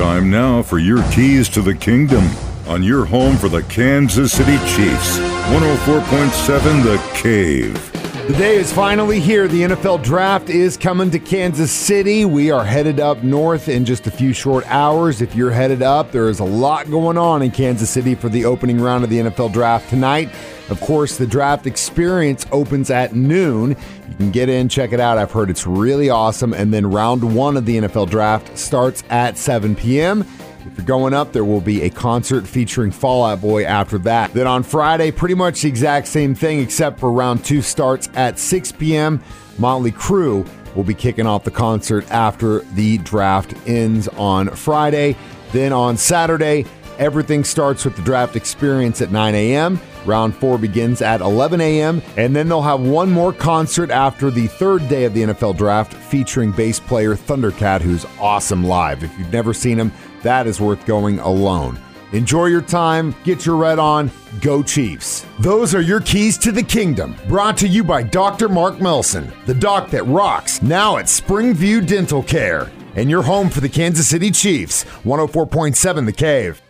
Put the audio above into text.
Time now for your keys to the kingdom on your home for the Kansas City Chiefs. 104.7 The Cave. The day is finally here. The NFL draft is coming to Kansas City. We are headed up north in just a few short hours. If you're headed up, there is a lot going on in Kansas City for the opening round of the NFL draft tonight. Of course, the draft experience opens at noon. You can get in, check it out. I've heard it's really awesome. And then round one of the NFL draft starts at 7 p.m. If you're going up, there will be a concert featuring Fall Out Boy after that. Then on Friday, pretty much the exact same thing, except for round two starts at 6 p.m. Motley Crue will be kicking off the concert after the draft ends on Friday. Then on Saturday, everything starts with the draft experience at 9 a.m. Round four begins at 11 a.m. And then they'll have one more concert after the third day of the NFL draft featuring bass player Thundercat, who's awesome live. If you've never seen him, that is worth going alone. Enjoy your time, get your red on, go Chiefs. Those are your keys to the kingdom. Brought to you by Dr. Mark Melson, the doc that rocks, now at Springview Dental Care. And your home for the Kansas City Chiefs, 104.7 The Cave.